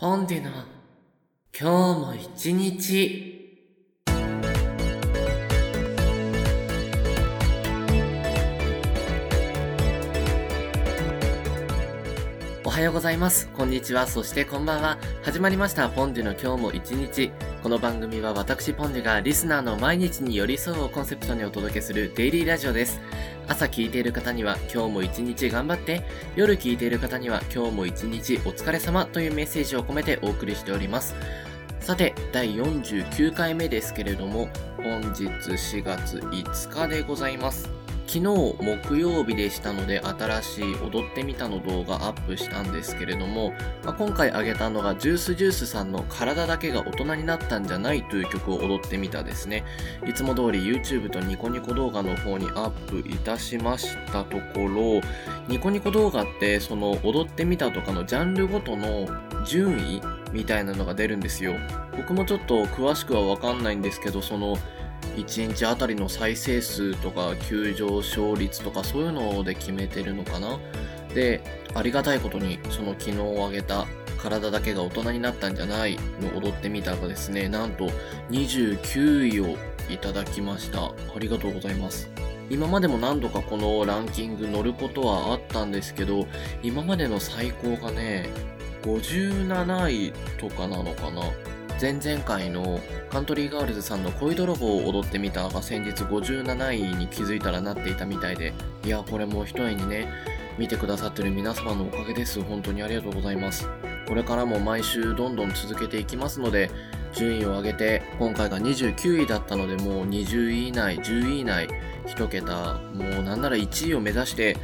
ポンデュの今日も一日。はようございます。こんにちは。そしてこんばんは。始まりました。ポンデュの今日も一日。この番組は私ポンデュがリスナーの毎日に寄り添うをコンセプトにお届けするデイリーラジオです。朝聞いている方には今日も一日頑張って、夜聞いている方には今日も一日お疲れ様というメッセージを込めてお送りしております。さて、第49回目ですけれども、本日4月5日でございます。昨日木曜日でしたので新しい踊ってみたの動画アップしたんですけれども、まあ、今回上げたのがジュースジュースさんの体だけが大人になったんじゃないという曲を踊ってみたですね。いつも通り YouTube とニコニコ動画の方にアップいたしましたところ、ニコニコ動画ってその踊ってみたとかのジャンルごとの順位みたいなのが出るんですよ。僕もちょっと詳しくはわかんないんですけど、その1日あたりの再生数とか急上昇率とかそういうので決めてるのかな？でありがたいことにその昨日あげた体だけが大人になったんじゃないの？踊ってみたがですねなんと29位をいただきました。ありがとうございます。今までも何度かこのランキング乗ることはあったんですけど今までの最高がね57位とかなのかな？前々回のカントリーガールズさんの恋泥棒を踊ってみたが先日57位に気づいたらなっていたみたいで、いや、これも一重にね、見てくださってる皆様のおかげです。本当にありがとうございます。これからも毎週どんどん続けていきますので、順位を上げて、今回が29位だったので、もう20位以内、10位以内、1桁、もうなんなら1位を目指して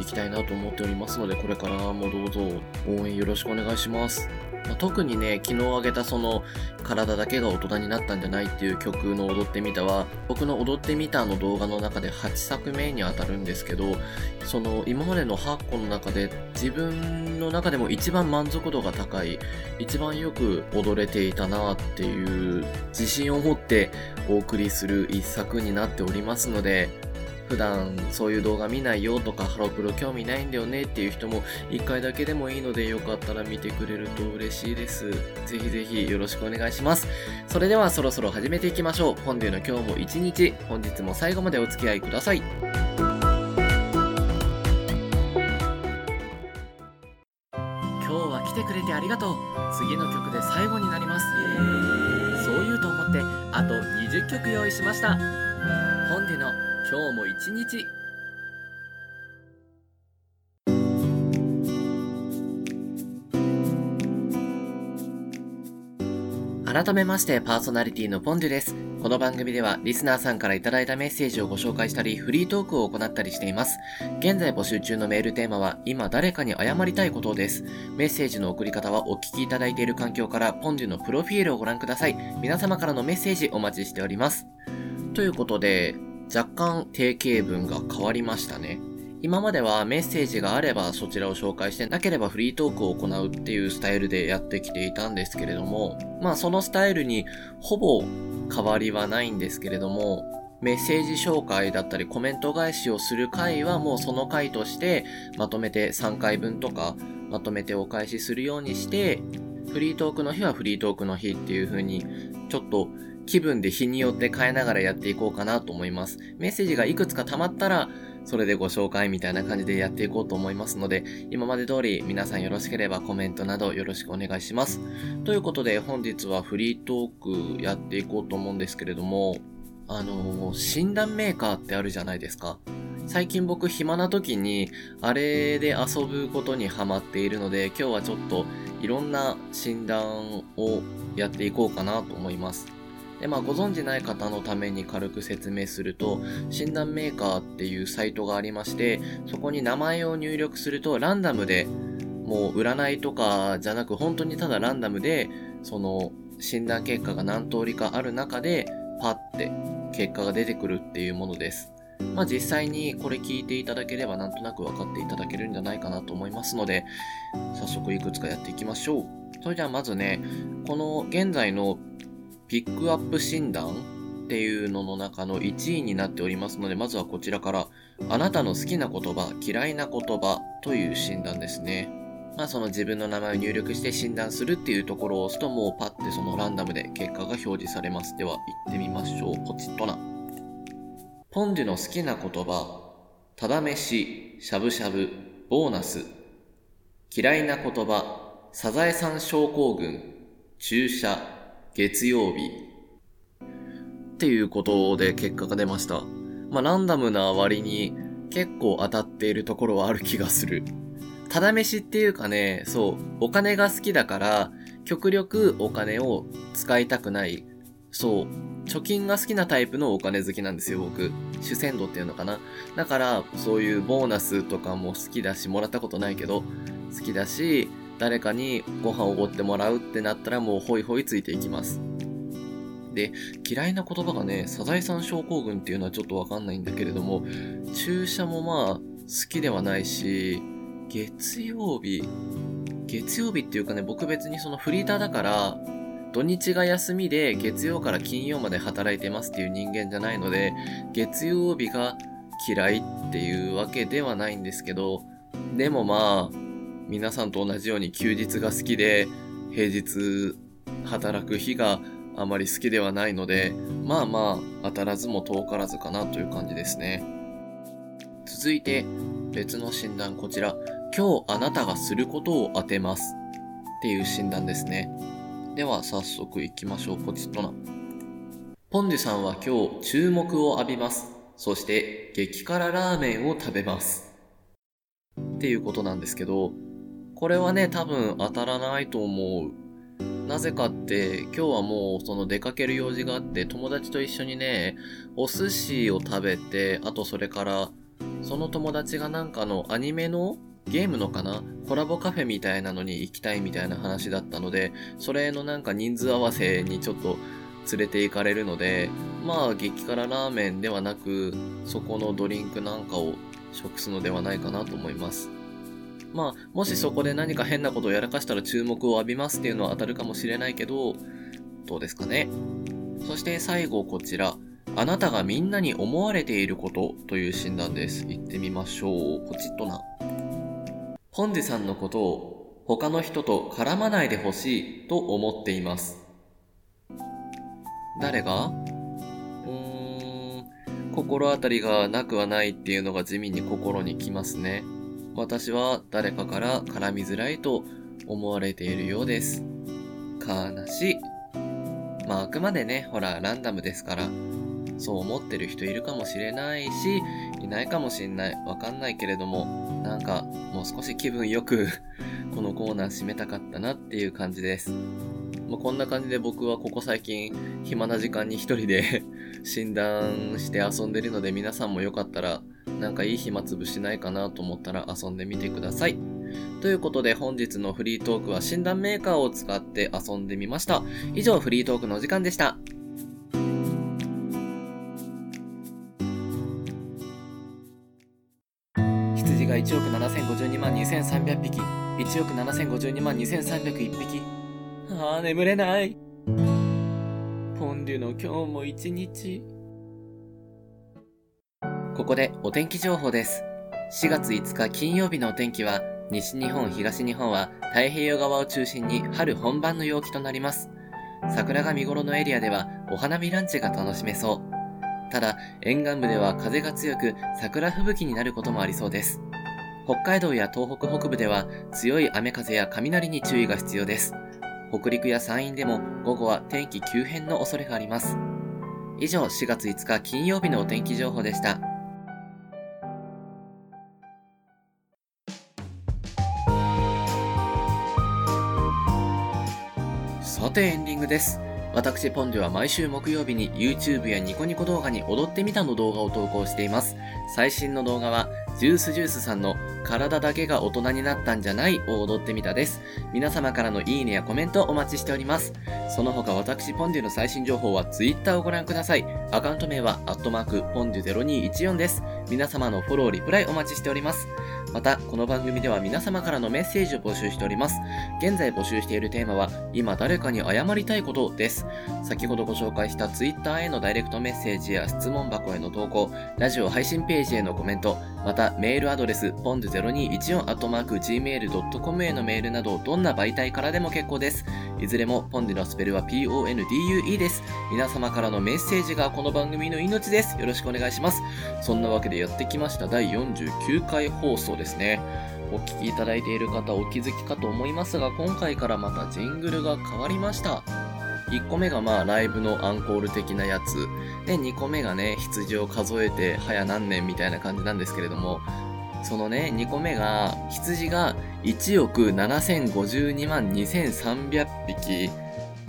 いきたいなと思っておりますので、これからもどうぞ応援よろしくお願いします。まあ、特にね、昨日あげたその、体だけが大人になったんじゃないっていう曲の踊ってみたは、僕の踊ってみたの動画の中で8作目に当たるんですけど、その今までの8個の中で自分の中でも一番満足度が高い、一番よく踊れていたなっていう自信を持ってお送りする一作になっておりますので、普段そういう動画見ないよとかハロプロ興味ないんだよねっていう人も1回だけでもいいのでよかったら見てくれると嬉しいです。ぜひぜひよろしくお願いします。それではそろそろ始めていきましょう。本日の今日も一日、本日も最後までお付き合いください。来てくれてありがとう。次の曲で最後になります。そう言うと思ってあと20曲用意しました。本日の今日も一日改めましてパーソナリティのポンデュです。この番組ではリスナーさんからいただいたメッセージをご紹介したりフリートークを行ったりしています。現在募集中のメールテーマは今誰かに謝りたいことです。メッセージの送り方はお聞きいただいている環境からポンデュのプロフィールをご覧ください。皆様からのメッセージお待ちしております。ということで、若干定型文が変わりましたね。今まではメッセージがあればそちらを紹介してなければフリートークを行うっていうスタイルでやってきていたんですけれども、まあそのスタイルにほぼ変わりはないんですけれども、メッセージ紹介だったりコメント返しをする回はもうその回としてまとめて3回分とかまとめてお返しするようにして、フリートークの日はフリートークの日っていう風にちょっと気分で日によって変えながらやっていこうかなと思います。メッセージがいくつか溜まったら、それでご紹介みたいな感じでやっていこうと思いますので、今まで通り皆さんよろしければコメントなどよろしくお願いします。ということで本日はフリートークやっていこうと思うんですけれども、あの、診断メーカーってあるじゃないですか。最近僕暇な時にあれで遊ぶことにハマっているので、今日はちょっといろんな診断をやっていこうかなと思います。で、まあ、ご存知ない方のために軽く説明すると、診断メーカーっていうサイトがありまして、そこに名前を入力すると、ランダムで、もう占いとかじゃなく、本当にただランダムで、その、診断結果が何通りかある中で、パッて結果が出てくるっていうものです。まあ実際にこれ聞いていただければなんとなく分かっていただけるんじゃないかなと思いますので、早速いくつかやっていきましょう。それではまずね、この現在のピックアップ診断っていうのの中の1位になっておりますので、まずはこちらから、あなたの好きな言葉、嫌いな言葉という診断ですね。まあその自分の名前を入力して診断するっていうところを押すともうパッてそのランダムで結果が表示されます。では行ってみましょう。ポチッとな。ポンデュの好きな言葉、ただ飯、しゃぶしゃぶ、ボーナス。嫌いな言葉、サザエさん症候群、注射、月曜日。っていうことで結果が出ました。まあランダムな割に結構当たっているところはある気がする。ただ飯っていうかね、そう、お金が好きだから、極力お金を使いたくない。そう、貯金が好きなタイプのお金好きなんですよ、僕。主戦度っていうのかな。だから、そういうボーナスとかも好きだし、もらったことないけど、好きだし、誰かにご飯をおごってもらうってなったらもうホイホイついていきます。で、嫌いな言葉がね、サザエさん症候群っていうのはちょっとわかんないんだけれども、注射もまあ、好きではないし、月曜日、月曜日っていうかね、僕別にそのフリーターだから、土日が休みで月曜から金曜まで働いてますっていう人間じゃないので、月曜日が嫌いっていうわけではないんですけど、でもまあ、皆さんと同じように休日が好きで、平日働く日があまり好きではないので、まあまあ、当たらずも遠からずかなという感じですね。続いて、別の診断こちら。今日あなたがすることを当てます。っていう診断ですね。では早速行きましょう。ポチッとな。ポンデュさんは今日注目を浴びます。そして激辛ラーメンを食べます。っていうことなんですけど、これはね、多分当たらないと思う。なぜかって、今日はもうその出かける用事があって、友達と一緒にね、お寿司を食べて、あとそれから、その友達がなんかのアニメのゲームのかなコラボカフェみたいなのに行きたいみたいな話だったので、それのなんか人数合わせにちょっと連れて行かれるので、まあ激辛ラーメンではなく、そこのドリンクなんかを食すのではないかなと思います。まあ、もしそこで何か変なことをやらかしたら注目を浴びますっていうのは当たるかもしれないけど、どうですかね。そして最後こちら。あなたがみんなに思われていることという診断です。行ってみましょう。ポチッとな。ポンデさんのことを他の人と絡まないでほしいと思っています。誰が？うーん、心当たりがなくはないっていうのが地味に心にきますね。私は誰かから絡みづらいと思われているようです。悲しい。まああくまでね、ほら、ランダムですから、そう思ってる人いるかもしれないし、いないかもしんない。わかんないけれども、なんか、もう少し気分よく このコーナー締めたかったなっていう感じです。まあ、こんな感じで僕はここ最近、暇な時間に一人で 診断して遊んでるので、皆さんもよかったら、なんかいい暇つぶしないかなと思ったら遊んでみてください。ということで本日のフリートークは診断メーカーを使って遊んでみました。以上フリートークのお時間でした。羊が1億7052万2300匹。1億7052万2301匹。ああ、眠れない。ポンデュの今日も一日。ここでお天気情報です。4月5日金曜日のお天気は、西日本、東日本は太平洋側を中心に春本番の陽気となります。桜が見頃のエリアではお花見ランチが楽しめそう。ただ、沿岸部では風が強く桜吹雪になることもありそうです。北海道や東北北部では強い雨風や雷に注意が必要です。北陸や山陰でも午後は天気急変の恐れがあります。以上、4月5日金曜日のお天気情報でした。てエンディングです。私ポンデは毎週木曜日に YouTube やニコニコ動画に踊ってみたの動画を投稿しています。最新の動画はジュースジュースさんの体だけが大人になったんじゃないを踊ってみたです。皆様からのいいねやコメントお待ちしております。その他私ポンデュの最新情報は Twitter をご覧ください。アカウント名はアットマークポンデュ0214です。皆様のフォロー、リプライお待ちしております。また、この番組では皆様からのメッセージを募集しております。現在募集しているテーマは、今誰かに謝りたいことです。先ほどご紹介した Twitter へのダイレクトメッセージや質問箱への投稿、ラジオ配信ページへのコメント、またメールアドレス、pond0214-gmail.com へのメールなど、どんな媒体からでも結構です。いずれも、ポンデのスペルは PONDUE です。皆様からのメッセージがこの番組の命です。よろしくお願いします。そんなわけでやってきました第49回放送ですですね。お聴きいただいている方お気づきかと思いますが、今回からまたジングルが変わりました。1個目がまあライブのアンコール的なやつ。で、2個目がね、羊を数えて早何年みたいな感じなんですけれども、そのね、2個目が、羊が1億7052万2300匹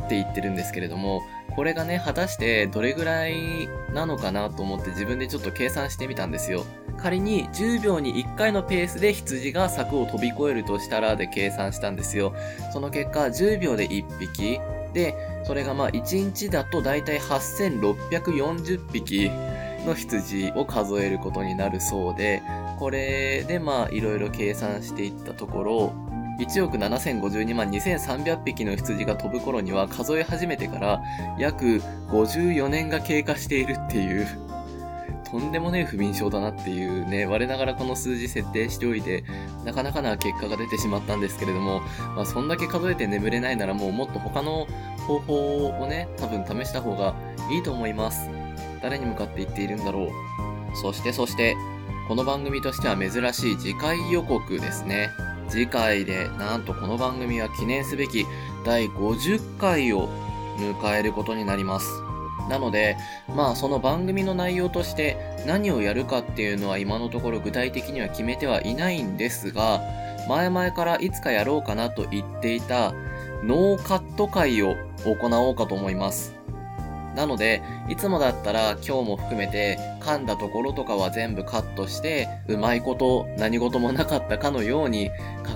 って言ってるんですけれども、これがね、果たしてどれぐらいなのかなと思って自分でちょっと計算してみたんですよ。仮に10秒に1回のペースで羊が柵を飛び越えるとしたらで計算したんですよ。その結果、10秒で1匹。で、それがまあ1日だとだいたい8640匹の羊を数えることになるそうで、これでまあいろいろ計算していったところ、1億7052万2300匹の羊が飛ぶ頃には数え始めてから約54年が経過しているっていうとんでもねえ不眠症だなっていうね、我ながらこの数字設定しておいて、なかなかな結果が出てしまったんですけれども、まあそんだけ数えて眠れないならもうもっと他の方法をね、多分試した方がいいと思います。誰に向かって言っているんだろう。そしてそして、この番組としては珍しい次回予告ですね。次回でなんとこの番組は記念すべき第50回を迎えることになります。なので、まあその番組の内容として何をやるかっていうのは今のところ具体的には決めてはいないんですが、前々からいつかやろうかなと言っていたノーカット会を行おうかと思います。なので、いつもだったら今日も含めて噛んだところとかは全部カットして、うまいこと何事もなかったかのように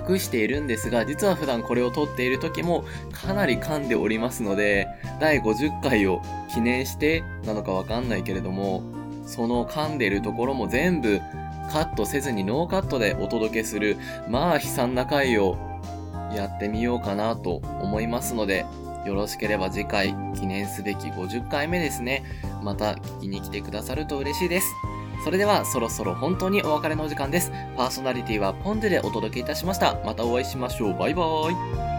隠しているんですが、実は普段これを撮っている時もかなり噛んでおりますので、第50回を記念してなのかわかんないけれども、その噛んでるところも全部カットせずにノーカットでお届けする、まあ悲惨な回をやってみようかなと思いますので、よろしければ次回記念すべき50回目ですね。また聞きに来てくださると嬉しいです。それではそろそろ本当にお別れのお時間です。パーソナリティはポンデでお届けいたしました。またお会いしましょう。バイバーイ。